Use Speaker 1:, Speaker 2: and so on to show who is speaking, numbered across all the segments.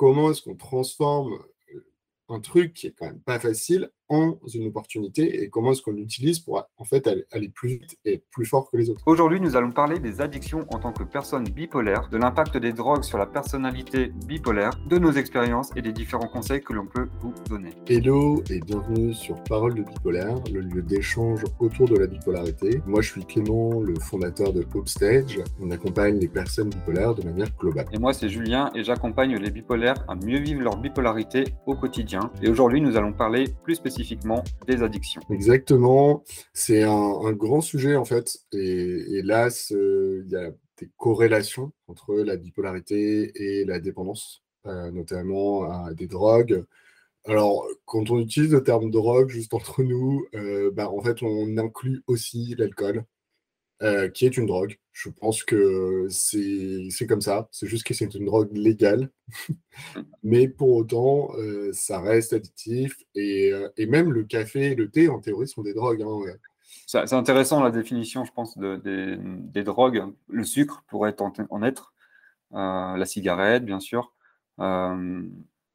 Speaker 1: comment est-ce qu'on transforme un truc qui est quand même pas facile une opportunité et comment est-ce qu'on l'utilise pour en fait aller plus vite et plus fort que les autres.
Speaker 2: Aujourd'hui, nous allons parler des addictions en tant que personne bipolaire, de l'impact des drogues sur la personnalité bipolaire, de nos expériences et des différents conseils que l'on peut vous donner.
Speaker 1: Hello et bienvenue sur Parole de bipolaire, le lieu d'échange autour de la bipolarité. Moi, je suis Clément, le fondateur de Upstage. On accompagne les personnes bipolaires de manière globale.
Speaker 2: Et moi, c'est Julien et j'accompagne les bipolaires à mieux vivre leur bipolarité au quotidien. Et aujourd'hui, nous allons parler plus spécifiquement des addictions.
Speaker 1: Exactement, c'est un, grand sujet en fait, et, et là, il y a des corrélations entre la bipolarité et la dépendance, euh, notamment à des drogues. Alors, quand on utilise le terme drogue juste entre nous, euh, bah, en fait, on inclut aussi l'alcool. Euh, qui est une drogue. Je pense que c'est comme ça. C'est juste que c'est une drogue légale. Mais pour autant, euh, ça reste addictif. Et, euh, et, même le café et le thé, en théorie, sont des drogues. Hein,
Speaker 2: c'est intéressant la définition, je pense, de, des, des, drogues. Le sucre pourrait en, être. la cigarette, bien sûr. enfin,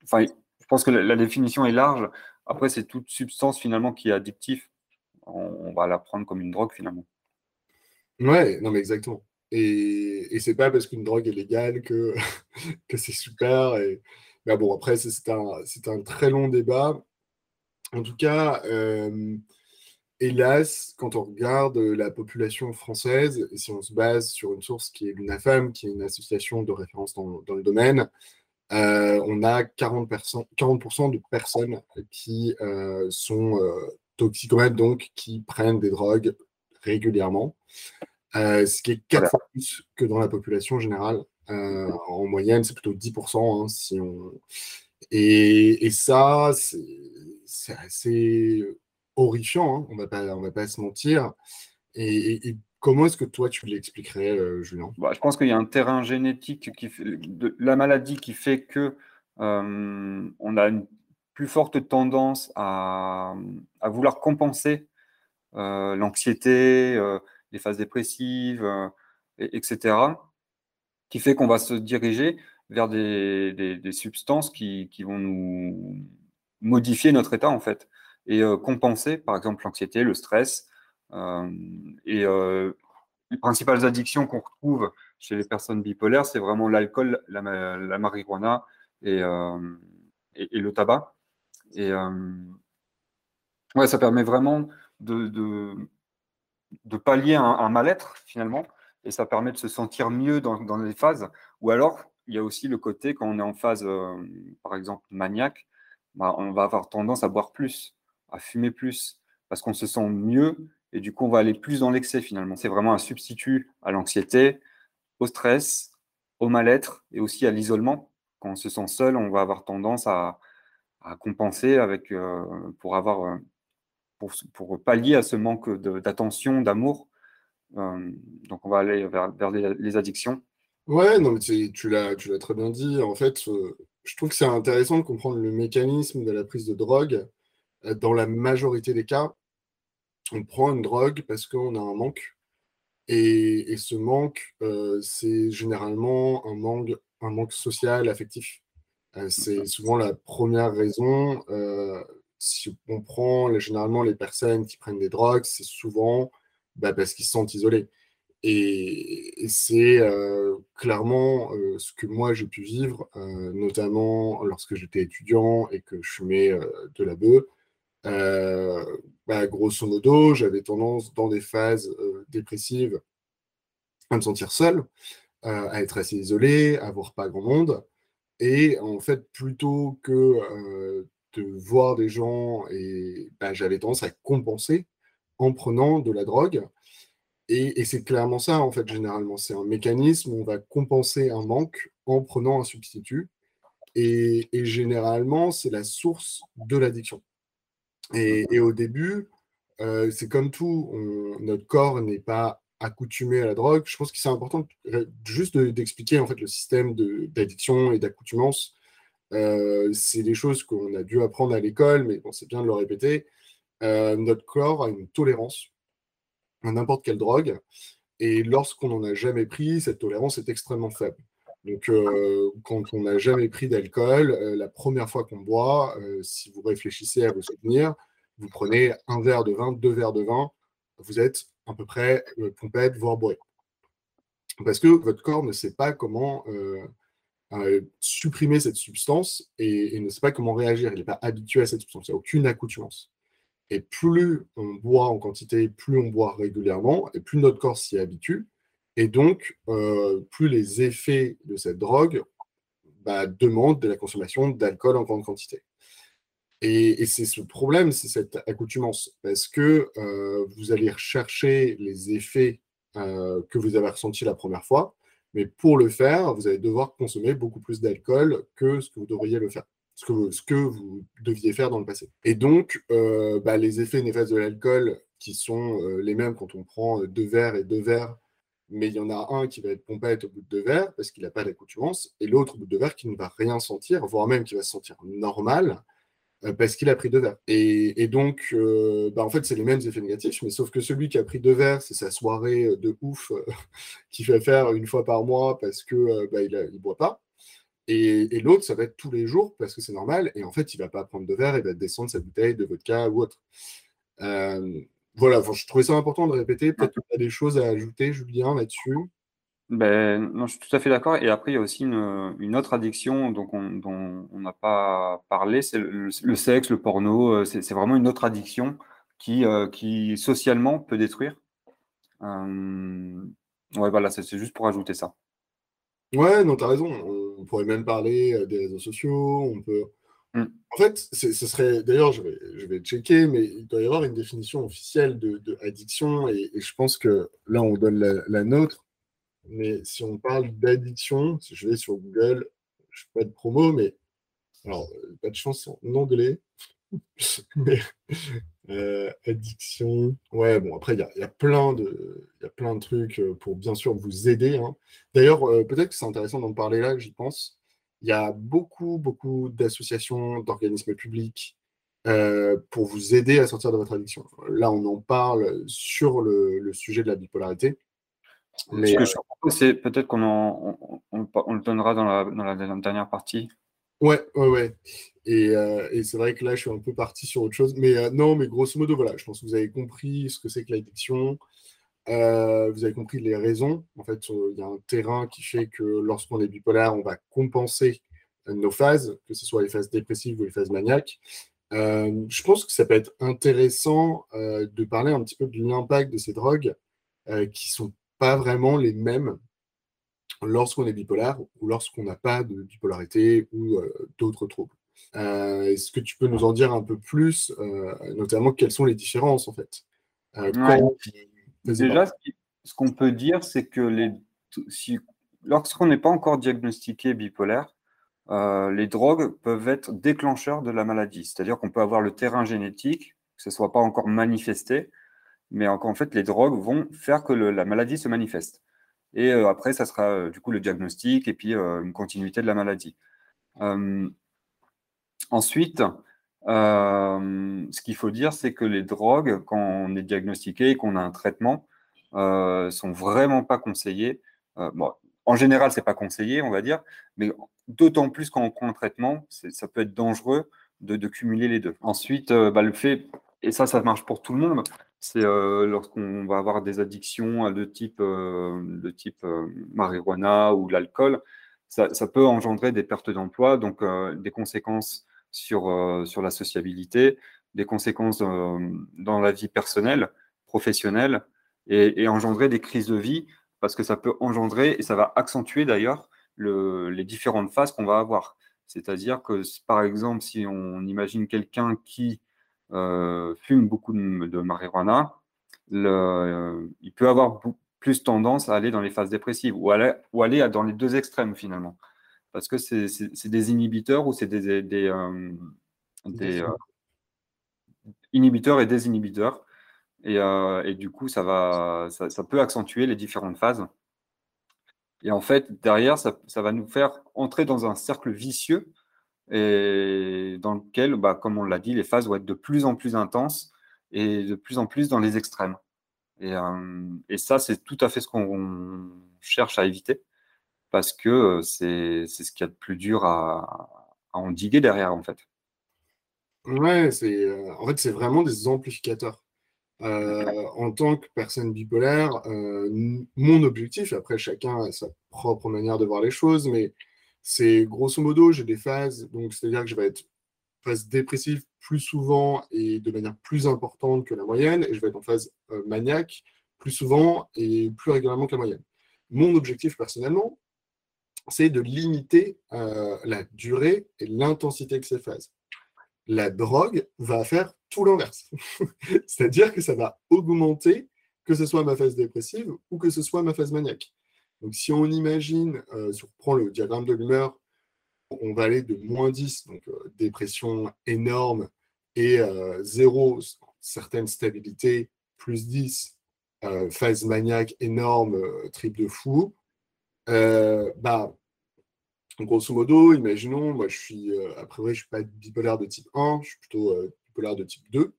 Speaker 2: je pense que la, définition est large. Après, c'est toute substance finalement qui est addictive. on va la prendre comme une drogue finalement.
Speaker 1: Ouais, non, mais exactement. Et, et c'est pas parce qu'une drogue est légale que, que c'est super. Et... Mais bon, après, c'est un, un très long débat. En tout cas, euh, hélas, quand on regarde la population française, et si on se base sur une source qui est l'UNAFAM, qui est une association de référence dans, dans le domaine, euh, on a 40%, 40 de personnes qui euh, sont toxicomètres, donc qui prennent des drogues régulièrement, euh, ce qui est quatre fois plus que dans la population générale. Euh, en moyenne, c'est plutôt 10%. Hein, si on... et, et ça, c'est assez horrifiant, hein, on ne va pas se mentir. Et, comment est-ce que toi, tu l'expliquerais, euh, Julien?
Speaker 2: Bah, Je pense qu'il y a un terrain génétique, qui fait, de la maladie qui fait que on a une plus forte tendance à, à vouloir compenser l'anxiété, euh, les phases dépressives, euh, etc., qui fait qu'on va se diriger vers des, substances qui, vont nous modifier notre état, en fait, et compenser, par exemple, l'anxiété, le stress. et les principales addictions qu'on retrouve chez les personnes bipolaires, c'est vraiment l'alcool, la, marijuana et, et, le tabac. Et ouais, ça permet vraiment de, de, pallier un, mal-être finalement, et ça permet de se sentir mieux dans, dans, les phases. Ou alors, il y a aussi le côté quand on est en phase, euh, par exemple, maniaque, bah, on va avoir tendance à boire plus, à fumer plus, parce qu'on se sent mieux, et du coup, on va aller plus dans l'excès finalement. C'est vraiment un substitut à l'anxiété, au stress, au mal-être et aussi à l'isolement. Quand on se sent seul, on va avoir tendance à, à compenser avec, euh, pour avoir euh, pour, pallier à ce manque d'attention, d'amour. Euh, donc on va aller vers, les, addictions.
Speaker 1: Ouais, non, mais tu l'as très bien dit. En fait, euh, je trouve que c'est intéressant de comprendre le mécanisme de la prise de drogue. Euh, dans la majorité des cas, on prend une drogue parce qu'on a un manque. Et, ce manque, c'est généralement un manque, un manque social, affectif. c'est souvent la première raison si on prend généralement les personnes qui prennent des drogues, c'est souvent bah, parce qu'ils se sentent isolés. Et, c'est euh, clairement euh, ce que moi j'ai pu vivre, euh, notamment lorsque j'étais étudiant et que je fumais de la bœuf. Bah, grosso modo, j'avais tendance dans des phases dépressives à me sentir seul, à être assez isolé, à voir pas grand monde. Et en fait, plutôt que de voir des gens et bah, j'avais tendance à compenser en prenant de la drogue. Et, c'est clairement ça, en fait, généralement. C'est un mécanisme où on va compenser un manque en prenant un substitut. Et, généralement, c'est la source de l'addiction. Et, au début, euh, c'est comme tout, notre corps n'est pas accoutumé à la drogue. Je pense que c'est important juste d'expliquer en fait le système d'addiction et d'accoutumance euh, c'est des choses qu'on a dû apprendre à l'école, mais bon, c'est bien de le répéter. Euh, notre corps a une tolérance à n'importe quelle drogue. Et lorsqu'on n'en a jamais pris, cette tolérance est extrêmement faible. Donc, euh, quand on n'a jamais pris d'alcool, la première fois qu'on boit, si vous réfléchissez à vos souvenirs, vous prenez un verre de vin, deux verres de vin, vous êtes à peu près pompette, voire bourré. Parce que votre corps ne sait pas comment supprimer cette substance et, ne sait pas comment réagir. Il n'est pas habitué à cette substance, il n'y a aucune accoutumance. Et plus on boit en quantité, plus on boit régulièrement, et plus notre corps s'y habitue, et donc, euh, plus les effets de cette drogue bah, demandent de la consommation d'alcool en grande quantité. Et, c'est ce problème, c'est cette accoutumance, parce que euh, vous allez rechercher les effets euh, que vous avez ressentis la première fois, mais pour le faire, vous allez devoir consommer beaucoup plus d'alcool que ce que vous devriez le faire, ce que vous, deviez faire dans le passé. Et donc, bah, les effets néfastes de l'alcool, qui sont les mêmes quand on prend deux verres et deux verres mais il y en a un qui va être pompette au bout de deux verres parce qu'il n'a pas d'accoutumance, et l'autre au bout de deux verres qui ne va rien sentir, voire même qui va se sentir normal euh, parce qu'il a pris deux verres. Et, donc, euh, bah, en fait, c'est les mêmes effets négatifs, mais sauf que celui qui a pris deux verres, c'est sa soirée euh, de ouf qu'il fait faire une fois par mois parce que bah, il ne boit pas. Et, l'autre, ça va être tous les jours parce que c'est normal. Et en fait, il ne va pas prendre deux verres, il va descendre sa bouteille de vodka ou autre voilà, je trouvais ça important de répéter. Peut-être que tu as des choses à ajouter, Julien, là-dessus?
Speaker 2: Ben, non, je suis tout à fait d'accord. Et après, il y a aussi une, autre addiction donc dont on n'a pas parlé, c'est le, sexe, le porno. Euh, c'est vraiment une autre addiction qui, euh, qui socialement peut détruire. Euh, ouais, voilà, c'est juste pour ajouter ça.
Speaker 1: Ouais, non, tu as raison. On pourrait même parler des réseaux sociaux. On peut, Mm. En fait, ce serait. D'ailleurs, je vais, je vais checker, mais il doit y avoir une définition officielle de, addiction, et, je pense que là, on donne la, nôtre. Mais si on parle d'addiction, si je vais sur Google, je ne fais pas de promo, mais alors, pas de chance en anglais. euh, addiction. Ouais, bon, après, il y a, plein de, y a plein de trucs euh, pour bien sûr vous aider. Hein. D'ailleurs, euh, peut-être que c'est intéressant d'en parler là, j'y pense. Il y a beaucoup, beaucoup d'associations, d'organismes publics euh, pour vous aider à sortir de votre addiction. Là, on en parle sur le, sujet de la bipolarité.
Speaker 2: Mais, Ce que je propose, c'est peut-être qu'on on, le donnera dans la, dernière partie.
Speaker 1: Ouais, ouais, ouais. Euh, et, c'est vrai que là, je suis un peu parti sur autre chose. Mais euh, non, mais grosso modo, voilà, je pense que vous avez compris ce que c'est que l'addiction. Euh, vous avez compris les raisons. En fait, il y a un terrain qui fait que lorsqu'on est bipolaire, on va compenser nos phases, que ce soit les phases dépressives ou les phases maniaques. Euh, je pense que ça peut être intéressant euh, de parler un petit peu de l'impact de ces drogues qui sont pas vraiment les mêmes lorsqu'on est bipolaire ou lorsqu'on n'a pas de bipolarité ou d'autres troubles. Est-ce que tu peux nous en dire un peu plus, notamment quelles sont les différences en fait?
Speaker 2: Déjà, ce qu'on peut dire, c'est que les, si, lorsqu'on n'est pas encore diagnostiqué bipolaire, euh, les drogues peuvent être déclencheurs de la maladie. C'est-à-dire qu'on peut avoir le terrain génétique, que ce ne soit pas encore manifesté, mais en, fait, les drogues vont faire que la maladie se manifeste. Et euh, après, ça sera euh, du coup le diagnostic et puis une continuité de la maladie. ensuite, euh, ce qu'il faut dire, c'est que les drogues, quand on est diagnostiqué et qu'on a un traitement, euh, sont vraiment pas conseillées. Euh, bon, en général, c'est pas conseillé, on va dire, mais d'autant plus quand on prend un traitement, ça peut être dangereux de, cumuler les deux. Ensuite, euh, bah, le fait, et ça, ça marche pour tout le monde, c'est lorsqu'on va avoir des addictions de type, de type marijuana ou l'alcool, ça, peut engendrer des pertes d'emploi, donc des conséquences sur, euh, sur la sociabilité, des conséquences euh, dans la vie personnelle, professionnelle, et, engendrer des crises de vie, parce que ça peut engendrer, et ça va accentuer d'ailleurs, les différentes phases qu'on va avoir. C'est-à-dire que, par exemple, si on imagine quelqu'un qui euh, fume beaucoup de, marijuana, le, il peut avoir plus tendance à aller dans les phases dépressives ou aller, ou aller dans les deux extrêmes finalement parce que c'est des inhibiteurs ou c'est des, des, euh, euh, inhibiteurs et désinhibiteurs. Et, euh, et, du coup, ça, va, ça, peut accentuer les différentes phases. Et en fait, derrière, ça, va nous faire entrer dans un cercle vicieux et dans lequel, bah, comme on l'a dit, les phases vont être de plus en plus intenses et de plus en plus dans les extrêmes. Et, et ça, c'est tout à fait ce qu'on cherche à éviter. parce que c'est ce qu'il y a de plus dur à, à endiguer derrière, en fait.
Speaker 1: Ouais, c'est en fait, c'est vraiment des amplificateurs. en tant que personne bipolaire, mon objectif, après chacun a sa propre manière de voir les choses, mais c'est grosso modo, j'ai des phases, donc c'est-à-dire que je vais être phase dépressive plus souvent et de manière plus importante que la moyenne, et je vais être en phase maniaque plus souvent et plus régulièrement que la moyenne. Mon objectif personnellement, c'est de limiter la durée et l'intensité de ces phases. La drogue va faire tout l'inverse. C'est-à-dire que ça va augmenter, que ce soit ma phase dépressive ou que ce soit ma phase maniaque. Donc, si on imagine, euh, si on prend le diagramme de l'humeur, on va aller de moins 10, donc euh, dépression énorme, et 0, euh, certaine stabilité, plus 10, phase maniaque énorme, trip de fou. bah, grosso modo, imaginons, moi je suis, a priori, je ne suis pas bipolaire de type 1, je suis plutôt bipolaire de type 2,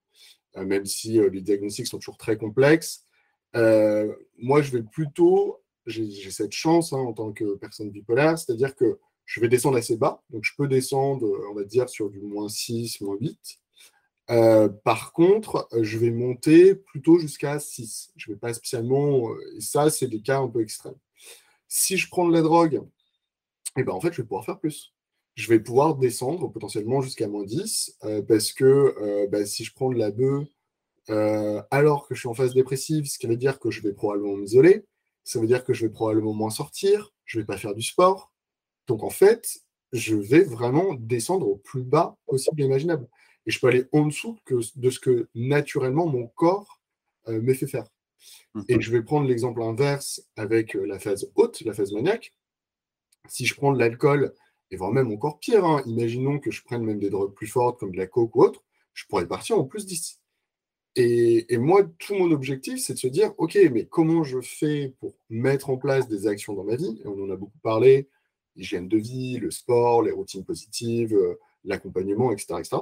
Speaker 1: même si les diagnostics sont toujours très complexes. moi, je vais plutôt j'ai cette chance hein, en tant que personne bipolaire, c'est-à-dire que je vais descendre assez bas, donc je peux descendre, on va dire, sur du moins 6, moins 8. Euh, par contre, je vais monter plutôt jusqu'à 6. Je ne vais pas spécialement. Euh, et ça, c'est des cas un peu extrêmes. Si je prends de la drogue, eh ben, en fait, je vais pouvoir faire plus. Je vais pouvoir descendre potentiellement jusqu'à moins 10 euh, parce que bah, si je prends de la bœuf alors que je suis en phase dépressive, ce qui veut dire que je vais probablement m'isoler, ça veut dire que je vais probablement moins sortir, je ne vais pas faire du sport. Donc en fait, je vais vraiment descendre au plus bas possible imaginable. Et je peux aller en dessous de ce que naturellement mon corps euh, me fait faire. Et mhm. je vais prendre l'exemple inverse avec euh, la phase haute, la phase maniaque. Si je prends de l'alcool, et voire même encore pire, hein, imaginons que je prenne même des drogues plus fortes comme de la coke ou autre, je pourrais partir en plus 10. Et, moi, tout mon objectif, c'est de se dire, OK, mais comment je fais pour mettre en place des actions dans ma vie? Et On en a beaucoup parlé, l'hygiène de vie, le sport, les routines positives, euh, l'accompagnement, etc., etc.,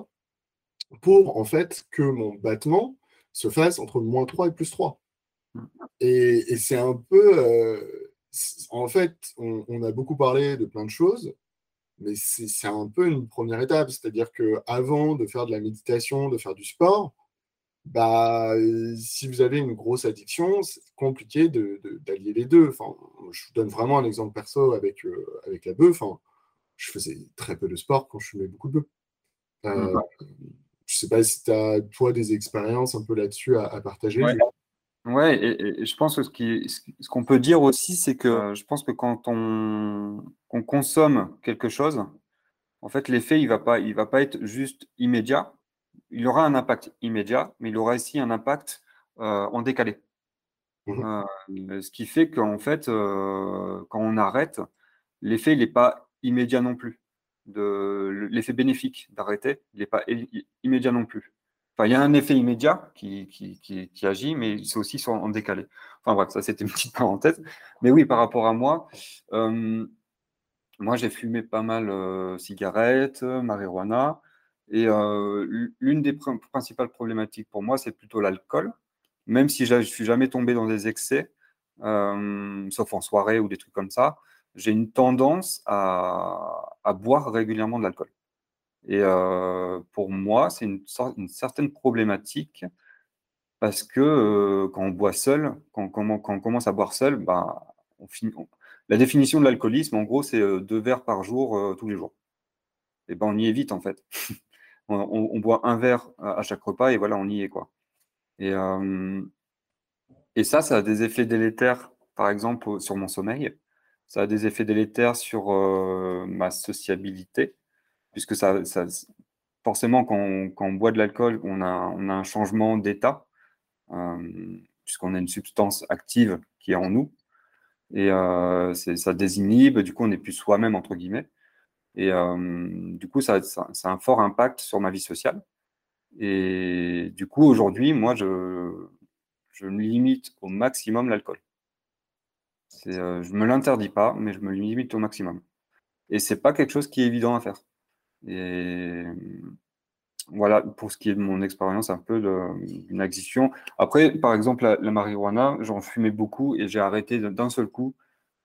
Speaker 1: pour en fait que mon battement se fasse entre moins 3 et plus 3. Et, c'est un peu... Euh, en fait, on, a beaucoup parlé de plein de choses, mais c'est un peu une première étape. C'est-à-dire qu'avant de faire de la méditation, de faire du sport, bah, si vous avez une grosse addiction, c'est compliqué d'allier les deux. Enfin, je vous donne vraiment un exemple perso avec, euh, avec la bœuf. Enfin, je faisais très peu de sport quand je fumais beaucoup de bœuf. Euh, mmh. Je ne sais pas si tu as, toi, des expériences un peu là-dessus à, partager.
Speaker 2: Ouais. et, je pense que ce qu'on peut dire aussi, c'est que je pense que quand on, consomme quelque chose, en fait, l'effet, il ne va, pas, il va pas être juste immédiat il aura un impact immédiat, mais il aura aussi un impact euh, en décalé. Mmh euh, ce qui fait qu'en fait, euh, quand on arrête, l'effet n'est pas immédiat non plus. L'effet bénéfique d'arrêter, il n'est pas immédiat non plus. Enfin, il y a un effet immédiat qui, qui, agit, mais c'est aussi en décalé. Enfin bref, ça c'était une petite parenthèse. Mais oui, par rapport à moi, moi j'ai fumé pas mal cigarettes, marijuana. Et l'une des principales problématiques pour moi, c'est plutôt l'alcool. Même si je ne suis jamais tombé dans des excès, sauf en soirée ou des trucs comme ça, j'ai une tendance à, boire régulièrement de l'alcool. Et pour moi, c'est une, certaine problématique parce que quand on boit seul, quand, on commence à boire seul, bah, la définition de l'alcoolisme, en gros, c'est deux verres par jour, tous les jours. Et ben, on y est vite, en fait. on, boit un verre à chaque repas et voilà, on y est. quoi. Et, euh, et ça, ça a des effets délétères, par exemple, sur mon sommeil. Ça a des effets délétères sur euh, ma sociabilité, puisque ça, forcément, quand on, boit de l'alcool, on a, on a un changement d'état, euh, puisqu'on a une substance active qui est en nous. Et ça désinhibe, du coup, on n'est plus soi-même, entre guillemets. Et du coup, ça, a un fort impact sur ma vie sociale. Et du coup, aujourd'hui, moi, je, limite au maximum l'alcool. Euh, je ne me l'interdis pas, mais je me limite au maximum. Et c'est pas quelque chose qui est évident à faire. Et voilà pour ce qui est de mon expérience un peu d'une addiction. Après, par exemple, la, marijuana, j'en fumais beaucoup et j'ai arrêté d'un seul coup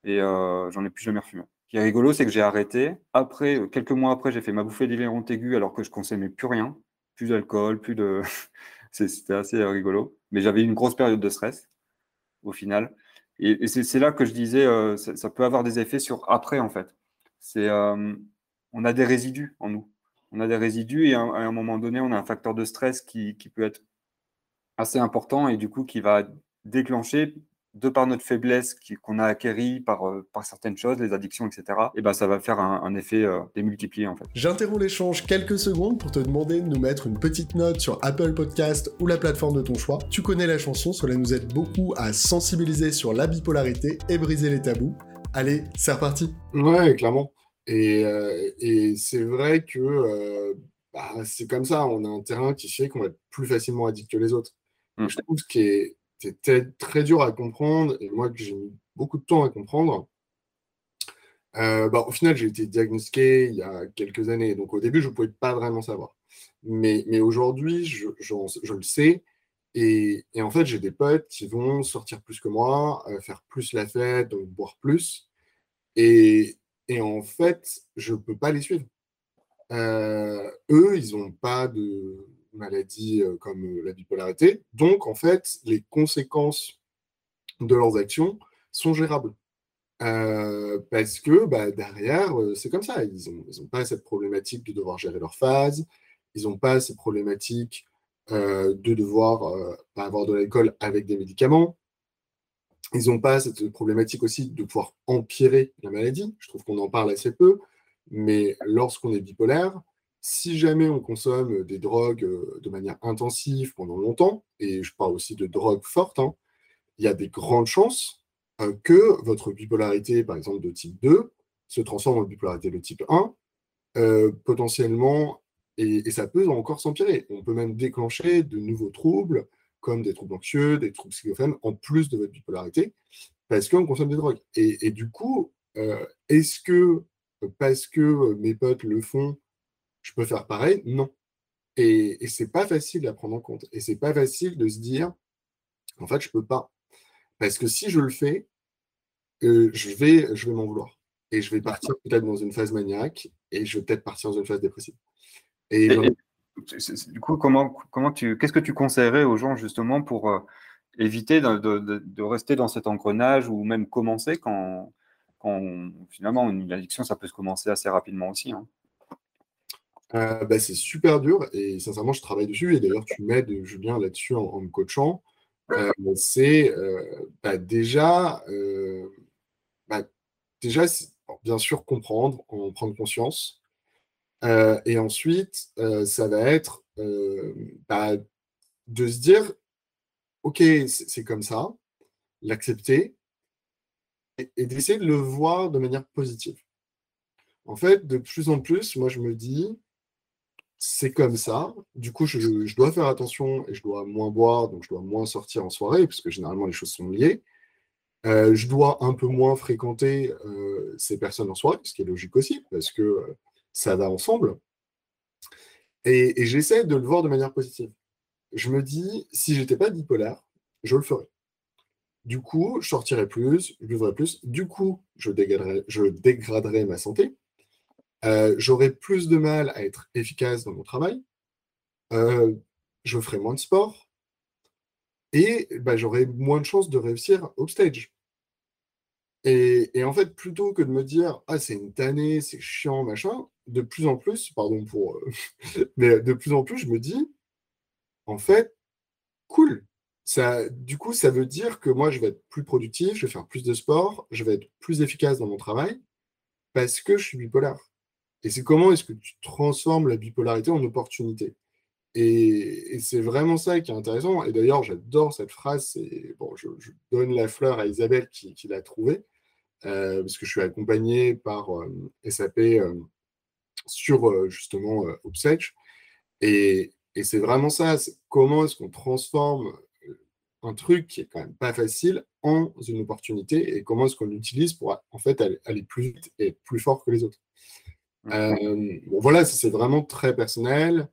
Speaker 2: et j'en ai plus jamais refumé. Qui est rigolo, c'est que j'ai arrêté. Après, quelques mois après, j'ai fait ma bouffée d'hilarante aiguë alors que je consommais plus rien, plus d'alcool, plus de. C'était assez rigolo. Mais j'avais une grosse période de stress au final. Et, c'est là que je disais, ça, peut avoir des effets sur après en fait. C'est, on a des résidus en nous. On a des résidus et à, un moment donné, on a un facteur de stress qui peut être assez important et du coup qui va déclencher de par notre faiblesse qu'on a acquérie par, euh, par certaines choses, les addictions, etc., et ben ça va faire un, effet euh, démultiplié en fait.
Speaker 3: J'interromps l'échange quelques secondes pour te demander de nous mettre une petite note sur Apple Podcast ou la plateforme de ton choix. Tu connais la chanson, cela nous aide beaucoup à sensibiliser sur la bipolarité et briser les tabous. Allez, c'est reparti.
Speaker 1: Ouais, clairement. Et, euh, et c'est vrai que bah, c'est comme ça, on a un terrain qui fait qu'on va être plus facilement addict que les autres. Mmh. Je trouve ce qui est c'était très dur à comprendre, et moi que j'ai mis beaucoup de temps à comprendre. Euh, bah, au final, j'ai été diagnostiqué il y a quelques années, donc au début, je ne pouvais pas vraiment savoir. Mais, mais aujourd'hui, je, je, le sais, et, et en fait, j'ai des potes qui vont sortir plus que moi, euh, faire plus la fête, donc boire plus, et, et en fait, je ne peux pas les suivre. Euh, eux, ils n'ont pas de maladies euh, comme euh, la bipolarité. Donc, en fait, les conséquences de leurs actions sont gérables. Euh, parce que bah, derrière, c'est comme ça. Ils n'ont pas cette problématique de devoir gérer leur phase. Ils n'ont pas cette problématique de devoir avoir de l'alcool avec des médicaments. Ils n'ont pas cette problématique aussi de pouvoir empirer la maladie. Je trouve qu'on en parle assez peu. Mais lorsqu'on est bipolaire, si jamais on consomme des drogues euh, de manière intensive pendant longtemps, et je parle aussi de drogues fortes, hein, il y a des grandes chances euh, que votre bipolarité, par exemple de type 2, se transforme en bipolarité de type 1, euh, potentiellement, et, ça peut encore s'empirer. On peut même déclencher de nouveaux troubles, comme des troubles anxieux, des troubles schizophrènes, en plus de votre bipolarité, parce qu'on consomme des drogues. et du coup, est-ce que, parce que mes potes le font, je peux faire pareil? Non. Et, et c'est pas facile à prendre en compte. Et c'est pas facile de se dire, en fait, je peux pas. Parce que si je le fais, euh, je vais, je vais m'en vouloir. Et je vais partir peut-être dans une phase maniaque et je vais peut-être partir dans une phase dépressive.
Speaker 2: Et, du coup, comment, comment tu, qu'est-ce que tu conseillerais aux gens justement pour euh, éviter de, de, de, rester dans cet engrenage ou même commencer quand, quand finalement une addiction, ça peut se commencer assez rapidement aussi hein?
Speaker 1: Euh, bah, c'est super dur et sincèrement, je travaille dessus. Et d'ailleurs, tu m'aides, Julien, là-dessus en, me coachant. Euh, c'est euh, bah, déjà, bah, déjà bien sûr, comprendre, en prendre conscience. et ensuite, ça va être de se dire, OK, c'est comme ça, l'accepter et d'essayer de le voir de manière positive. En fait, de plus en plus, moi, je me dis, c'est comme ça. Du coup, je, dois faire attention et je dois moins boire, donc je dois moins sortir en soirée, parce que généralement les choses sont liées. Euh, je dois un peu moins fréquenter euh, ces personnes en soirée, ce qui est logique aussi, parce que euh, ça va ensemble. Et, j'essaie de le voir de manière positive. Je me dis, si j'étais pas bipolaire, je le ferais. Du coup, je sortirais plus, je vivrais plus. Du coup, je je dégraderais ma santé euh, j'aurais plus de mal à être efficace dans mon travail, euh, je ferai moins de sport et bah, j'aurai moins de chances de réussir upstage. Et, et en fait, plutôt que de me dire ah c'est une tannée, c'est chiant, machin, de plus en plus, pardon pour, euh, mais de plus en plus, je me dis en fait cool. Ça, du coup, ça veut dire que moi, je vais être plus productif, je vais faire plus de sport, je vais être plus efficace dans mon travail parce que je suis bipolaire. Et c'est comment est-ce que tu transformes la bipolarité en opportunité? Et, c'est vraiment ça qui est intéressant. Et d'ailleurs, j'adore cette phrase. Bon, je, donne la fleur à Isabelle qui, l'a trouvée, euh, parce que je suis accompagné par euh, SAP euh, sur justement Obsèche. Et, c'est vraiment ça. Comment est-ce qu'on transforme un truc qui est quand même pas facile en une opportunité et comment est-ce qu'on l'utilise pour en fait aller plus vite et plus fort que les autres. Euh, bon, voilà, c'est vraiment très personnel.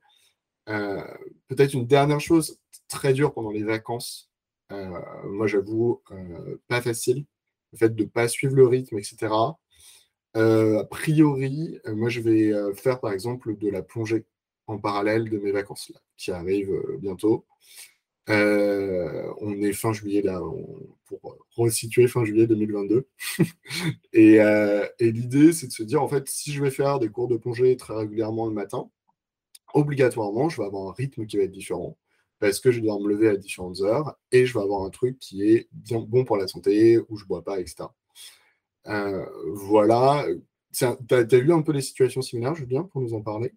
Speaker 1: Euh, peut-être une dernière chose très dure pendant les vacances. Euh, moi, j'avoue, pas facile. le fait de ne pas suivre le rythme, etc. a priori, moi, je vais faire par exemple de la plongée en parallèle de mes vacances là, qui arrivent bientôt. On est fin juillet là, pour resituer fin juillet 2022. et, et l'idée, c'est de se dire, en fait, si je vais faire des cours de plongée très régulièrement le matin, obligatoirement, je vais avoir un rythme qui va être différent parce que je dois me lever à différentes heures et je vais avoir un truc qui est bien bon pour la santé, où je bois pas, etc. Euh, voilà. Tu as, eu un peu des situations similaires, Julien, pour nous en parler?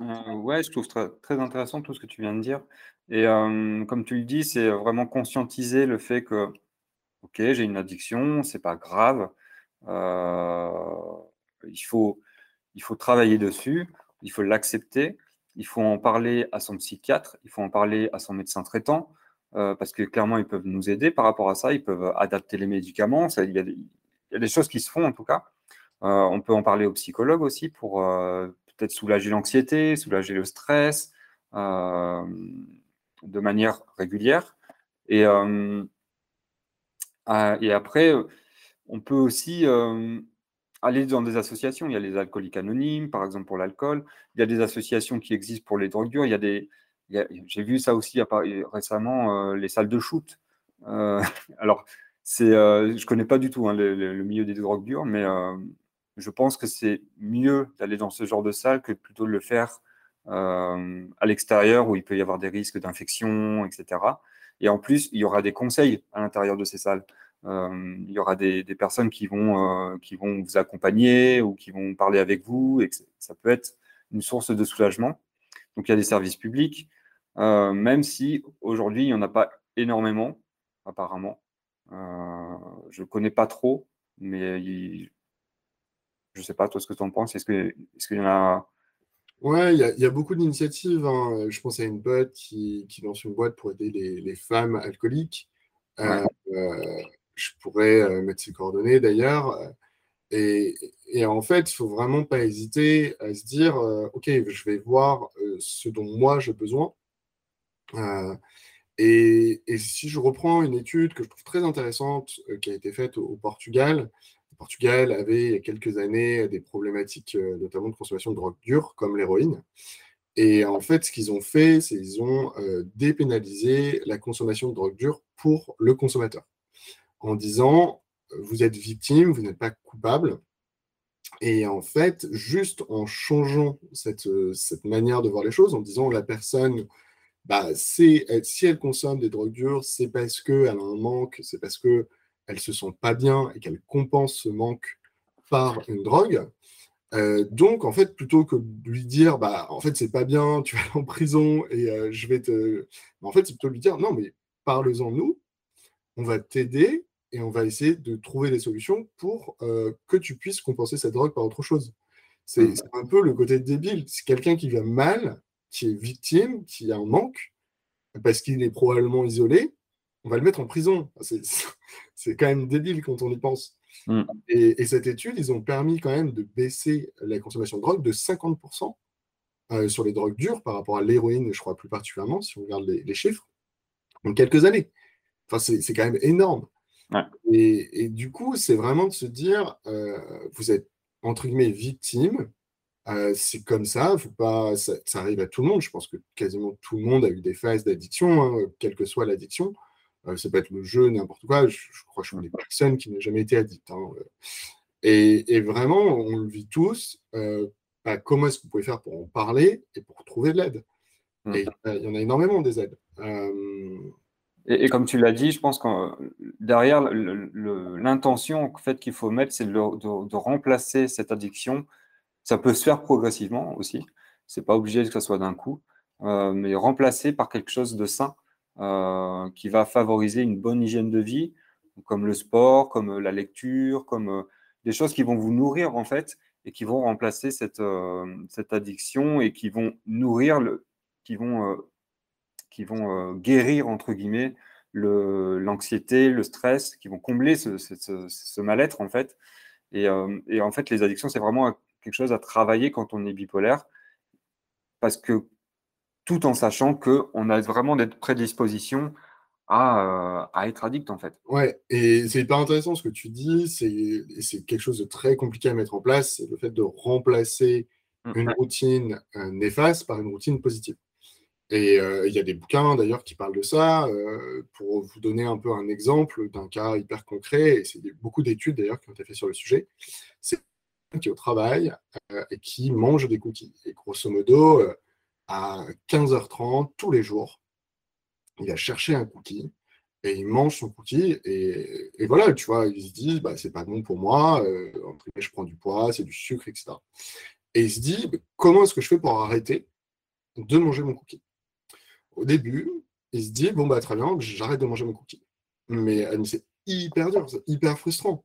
Speaker 2: Euh, Ouais, je trouve très, intéressant tout ce que tu viens de dire. Et comme tu le dis, c'est vraiment conscientiser le fait que, ok, j'ai une addiction, c'est pas grave. il, faut, il faut travailler dessus, il faut l'accepter il faut en parler à son psychiatre, il faut en parler à son médecin traitant, parce que clairement, ils peuvent nous aider par rapport à ça, ils peuvent adapter les médicaments, il, y a des, choses qui se font en tout cas. On peut en parler au psychologue aussi pour peut-être soulager l'anxiété, soulager le stress de manière régulière. Et, et après, on peut aussi aller dans des associations. Il y a les alcooliques anonymes, par exemple pour l'alcool. Il y a des associations qui existent pour les drogues dures. Il y a des, j'ai vu ça aussi récemment, euh, les salles de shoot. Euh, alors, euh, je connais pas du tout hein, le, milieu des drogues dures, mais je pense que c'est mieux d'aller dans ce genre de salle que plutôt de le faire à l'extérieur où il peut y avoir des risques d'infection, etc. Et en plus, il y aura des conseils à l'intérieur de ces salles. Euh, il y aura des, personnes qui vont, euh, qui vont vous accompagner ou qui vont parler avec vous ça peut être une source de soulagement. Donc il y a des services publics, euh, même si aujourd'hui il n'y en a pas énormément, apparemment. je ne connais pas trop, mais je ne sais pas, toi, ce que tu en penses. Est-ce qu'il y en a.
Speaker 1: Ouais, il y, a beaucoup d'initiatives. Hein. Je pense à une boîte qui, qui, lance une boîte pour aider les, femmes alcooliques je pourrais euh, mettre ses coordonnées d'ailleurs. Euh, et, en fait, il faut vraiment pas hésiter à se dire, euh, OK, je vais voir ce dont moi j'ai besoin. Et, si je reprends une étude que je trouve très intéressante qui a été faite au, Portugal, Portugal avait il y a quelques années des problématiques notamment de consommation de drogue dure comme l'héroïne. Et en fait, ce qu'ils ont fait, c'est qu'ils ont dépénalisé la consommation de drogue dure pour le consommateur en disant vous êtes victime, vous n'êtes pas coupable. Et en fait, juste en changeant cette, cette manière de voir les choses, en disant la personne, bah, si elle consomme des drogues dures, c'est parce qu'elle a un manque, c'est parce qu'elle ne se sent pas bien et qu'elle compense ce manque par une drogue. Euh, donc, en fait, plutôt que de lui dire, bah, en fait, c'est pas bien, tu vas en prison et euh, je vais te. En fait, c'est plutôt lui dire, non, mais parle-en nous, on va t'aider et on va essayer de trouver des solutions pour euh, que tu puisses compenser cette drogue par autre chose. C'est mmh. un peu le côté débile. C'est quelqu'un qui va mal, qui est victime, qui a un manque, parce qu'il est probablement isolé, on va le mettre en prison. C'est quand même débile quand on y pense. Mmh. Et, cette étude, ils ont permis quand même de baisser la consommation de drogue de 50% euh, sur les drogues dures par rapport à l'héroïne, je crois plus particulièrement, si on regarde les, les chiffres, en quelques années. Enfin, c'est quand même énorme. Et, du coup, c'est vraiment de se dire, euh, vous êtes entre guillemets victime, euh, c'est comme ça, faut pas, ça, arrive à tout le monde. Je pense que quasiment tout le monde a eu des phases d'addiction, hein, quelle que soit l'addiction. Euh, ça peut être le jeu, n'importe quoi. Je, crois que je suis une des personnes qui n'a jamais été addict. Hein, et, vraiment, on le vit tous. Bah, comment est-ce que vous pouvez faire pour en parler et pour trouver de l'aide? Mmh. Et il y en a énormément des aides.
Speaker 2: Et, comme tu l'as dit, je pense que derrière l'intention en fait, qu'il faut mettre, c'est de, remplacer cette addiction. Ça peut se faire progressivement aussi. C'est pas obligé que ce soit d'un coup, euh, mais remplacer par quelque chose de sain euh, qui va favoriser une bonne hygiène de vie, comme le sport, comme la lecture, comme euh, des choses qui vont vous nourrir en fait et qui vont remplacer cette, cette addiction et qui vont nourrir le, qui vont qui vont euh, guérir, entre guillemets, l'anxiété, le, stress, qui vont combler ce, mal-être, en fait. Euh, et, en fait, les addictions, c'est vraiment quelque chose à travailler quand on est bipolaire, parce que tout en sachant qu'on a vraiment des prédispositions à, à, être addict en fait.
Speaker 1: Ouais, et c'est hyper intéressant ce que tu dis, c'est quelque chose de très compliqué à mettre en place, c'est le fait de remplacer mmh. une routine néfaste par une routine positive. Et il y a des bouquins d'ailleurs qui parlent de ça. pour vous donner un peu un exemple d'un cas hyper concret, et c'est beaucoup d'études d'ailleurs qui ont été faites sur le sujet, c'est qui est au travail et qui mange des cookies. Et grosso modo, à 15h30 tous les jours, il a cherché un cookie et il mange son cookie. Et, voilà, tu vois, il se dit, bah, c'est pas bon pour moi, je prends du poids, c'est du sucre, etc. Et il se dit, comment est-ce que je fais pour arrêter de manger mon cookie? Au début, il se dit, bon, bah, très bien, j'arrête de manger mon cookie. Mais, c'est hyper dur, c'est hyper frustrant.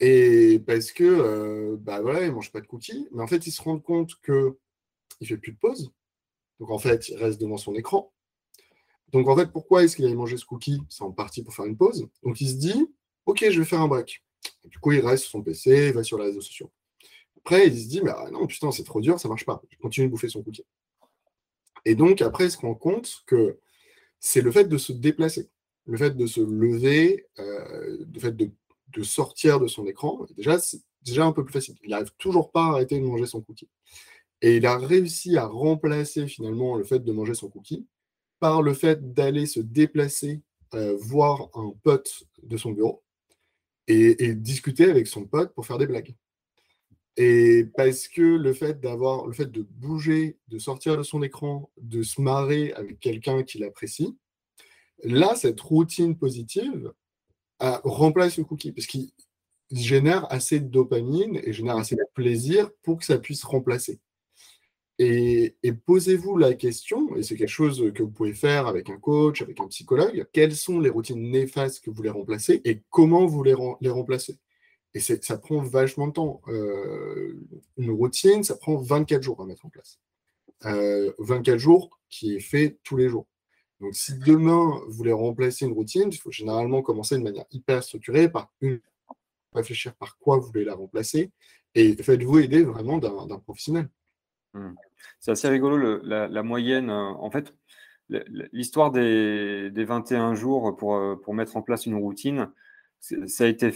Speaker 1: Et parce que, euh, bah voilà, il ne mange pas de cookies, mais en fait, il se rend compte qu'il ne fait plus de pause. Donc, en fait, il reste devant son écran. Donc, en fait, pourquoi est-ce qu'il a mangé ce cookie? C'est en partie pour faire une pause. Donc, il se dit, OK, je vais faire un break. du coup, il reste sur son PC, il va sur les réseaux sociaux. Après, il se dit, mais ah non, putain, c'est trop dur, ça marche pas. Je continue de bouffer son cookie. Et donc, après, il se rend compte que c'est le fait de se déplacer, le fait de se lever, euh, le fait de, sortir de son écran. Déjà, c'est déjà un peu plus facile. Il n'arrive toujours pas à arrêter de manger son cookie. Et il a réussi à remplacer finalement le fait de manger son cookie par le fait d'aller se déplacer, euh, voir un pote de son bureau et discuter avec son pote pour faire des blagues. Et parce que le fait d'avoir, le fait de bouger, de sortir de son écran, de se marrer avec quelqu'un qui l'apprécie, là, cette routine positive remplace le cookie, parce qu'il génère assez de dopamine et génère assez de plaisir pour que ça puisse remplacer. Et, posez-vous la question, et c'est quelque chose que vous pouvez faire avec un coach, avec un psychologue, quelles sont les routines néfastes que vous voulez remplacer et comment vous les, les remplacer et ça prend vachement de temps. Euh, une routine, ça prend 24 jours à mettre en place. 24 euh, jours qui est fait tous les jours. Donc, si demain, vous voulez remplacer une routine, il faut généralement commencer de manière hyper structurée par une, réfléchir par quoi vous voulez la remplacer et faites-vous aider vraiment d'un professionnel.
Speaker 2: Hmm. C'est assez rigolo, la, moyenne. Euh, en fait, l'histoire des, des, 21 jours pour, pour mettre en place une routine, ça a été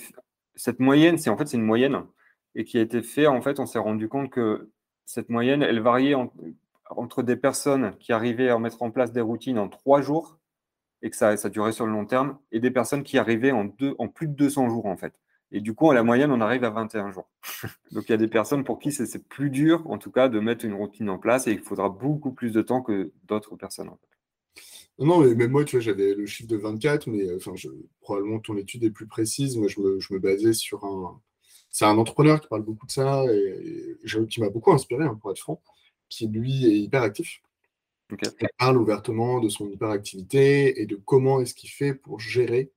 Speaker 2: cette moyenne, c'est en fait une moyenne et qui a été fait en fait, on s'est rendu compte que cette moyenne, elle variait entre des personnes qui arrivaient à mettre en place des routines en trois jours et que ça, ça durait sur le long terme, et des personnes qui arrivaient en, deux, en plus de 200 jours en fait. Et du coup, à la moyenne, on arrive à 21 jours. Donc il y a des personnes pour qui c'est plus dur, en tout cas, de mettre une routine en place et il faudra beaucoup plus de temps que d'autres personnes. En fait.
Speaker 1: Non, mais même moi, tu vois, j'avais le chiffre de 24, mais enfin, je, probablement ton étude est plus précise. Moi, je me, basais sur un. C'est un entrepreneur qui parle beaucoup de ça et, qui m'a beaucoup inspiré, hein, pour être franc, qui lui est hyper actif. Il parle ouvertement de son hyperactivité et de comment est-ce qu'il fait pour gérer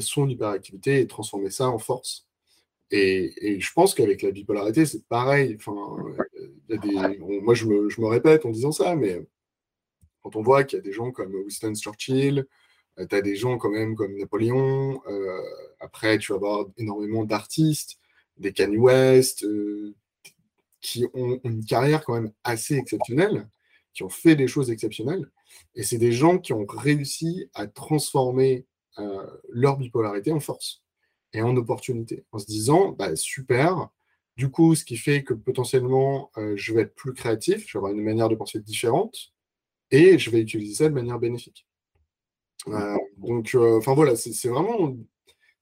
Speaker 1: son hyperactivité et transformer ça en force. Et, je pense qu'avec la bipolarité, c'est pareil. Enfin, moi, je me, je me, répète en disant ça, mais quand on voit qu'il y a des gens comme Winston Churchill, euh, tu as des gens quand même comme Napoléon, euh, après tu vas avoir énormément d'artistes, des Kanye West, euh, qui ont une carrière quand même assez exceptionnelle, qui ont fait des choses exceptionnelles, et c'est des gens qui ont réussi à transformer leur bipolarité en force et en opportunité, en se disant, bah, super, du coup, ce qui fait que potentiellement, je vais être plus créatif, je vais avoir une manière de penser différente, et je vais utiliser ça de manière bénéfique. Euh, donc, euh, enfin voilà, c'est vraiment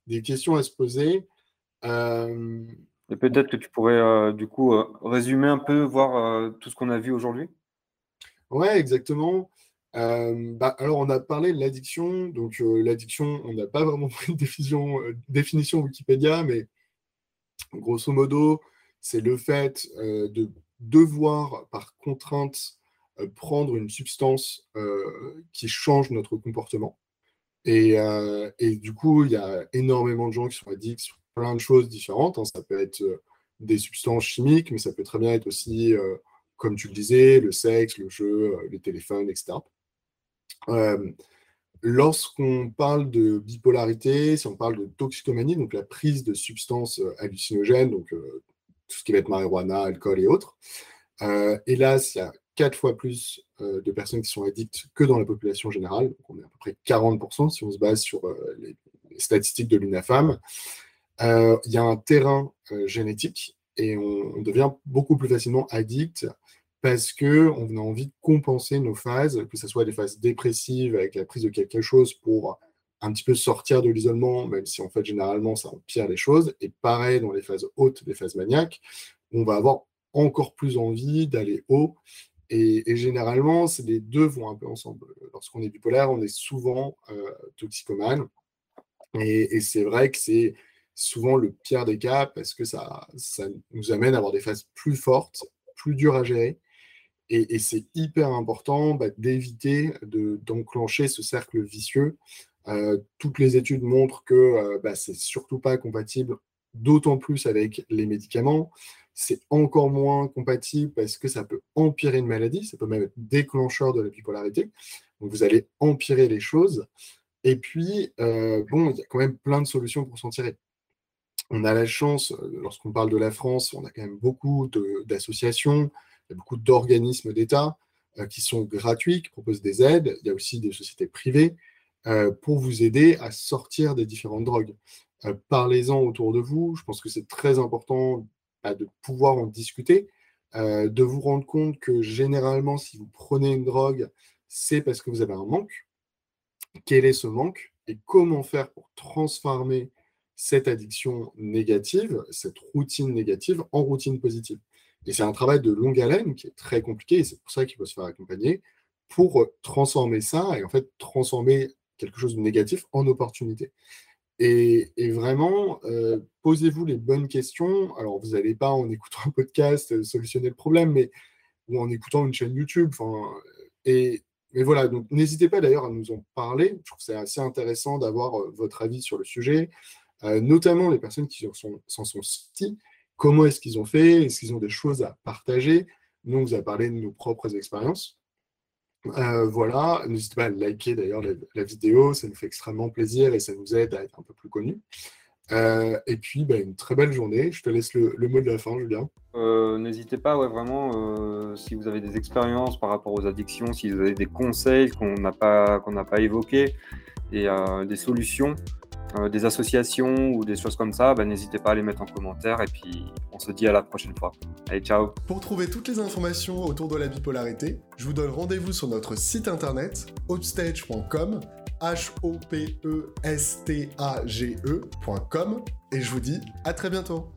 Speaker 1: des questions à se poser.
Speaker 2: Euh, et peut-être que tu pourrais du coup résumer un peu, voir tout ce qu'on a vu aujourd'hui?
Speaker 1: Ouais, exactement. Bah, alors, on a parlé de l'addiction. Donc, l'addiction, on n'a pas vraiment une définition, définition Wikipédia, mais grosso modo, c'est le fait de devoir, par contrainte, euh, prendre une substance euh, qui change notre comportement. Euh, et, du coup, il y a énormément de gens qui sont addicts sur plein de choses différentes. Hein. Ça peut être des substances chimiques, mais ça peut très bien être aussi, comme tu le disais, le sexe, le jeu, les téléphones, etc. Lorsqu'on parle de bipolarité, si on parle de toxicomanie, donc la prise de substances hallucinogènes, donc tout ce qui va être marijuana, alcool et autres, hélas, il y a quatre fois plus de personnes qui sont addictes que dans la population générale. Donc on est à peu près 40% si on se base sur les, statistiques de l'UNAFAM. Il y a un terrain génétique et on, devient beaucoup plus facilement addict parce qu'on a envie de compenser nos phases, que ce soit des phases dépressives avec la prise de quelque chose pour un petit peu sortir de l'isolement, même si en fait généralement ça empire les choses. Et pareil dans les phases hautes, les phases maniaques, on va avoir encore plus envie d'aller haut. Et, généralement, les deux vont un peu ensemble. Lorsqu'on est bipolaire, on est souvent euh, toxicomane. Et, c'est vrai que c'est souvent le pire des cas parce que ça, ça nous amène à avoir des phases plus fortes, plus dures à gérer. Et, c'est hyper important bah, d'éviter d'enclencher ce cercle vicieux euh, toutes les études montrent que euh, bah, c'est surtout pas compatible, d'autant plus avec les médicaments. C'est encore moins compatible parce que ça peut empirer une maladie, ça peut même être déclencheur de la bipolarité. Donc vous allez empirer les choses. Et puis, euh, bon, il y a quand même plein de solutions pour s'en tirer. On a la chance, lorsqu'on parle de la France, on a quand même beaucoup d'associations, il y a beaucoup d'organismes d'État qui sont gratuits, qui proposent des aides. Il y a aussi des sociétés privées euh, pour vous aider à sortir des différentes drogues. Euh, parlez-en autour de vous. Je pense que c'est très important bah, de pouvoir en discuter, euh, de vous rendre compte que généralement, si vous prenez une drogue, c'est parce que vous avez un manque. Quel est ce manque et comment faire pour transformer cette addiction négative, cette routine négative, en routine positive? Et c'est un travail de longue haleine qui est très compliqué et c'est pour ça qu'il faut se faire accompagner pour transformer ça et en fait transformer quelque chose de négatif en opportunité. Et, vraiment, euh, posez-vous les bonnes questions. Alors, vous n'allez pas en écoutant un podcast euh, solutionner le problème, mais ou en écoutant une chaîne YouTube. Et, mais voilà, donc n'hésitez pas d'ailleurs à nous en parler. Je trouve que c'est assez intéressant d'avoir euh, votre avis sur le sujet, notamment les personnes qui s'en sont, sont sorties. Comment est-ce qu'ils ont fait? Est-ce qu'ils ont des choses à partager? Nous, on vous a parlé de nos propres expériences. Euh, voilà, n'hésitez pas à liker d'ailleurs la, vidéo, ça nous fait extrêmement plaisir et ça nous aide à être un peu plus connus. Euh, et puis, bah, une très belle journée. Je te laisse le, mot de la fin, Julien.
Speaker 2: Euh, n'hésitez pas, vraiment, si vous avez des expériences par rapport aux addictions, si vous avez des conseils qu'on n'a pas, qu'on pas évoqués et des solutions, euh, des associations ou des choses comme ça, bah, n'hésitez pas à les mettre en commentaire et puis on se dit à la prochaine fois. Allez, ciao
Speaker 3: Pour trouver toutes les informations autour de la bipolarité, je vous donne rendez-vous sur notre site internet hopstage.com H-O-P-E-S-T-A-G-E.com et je vous dis à très bientôt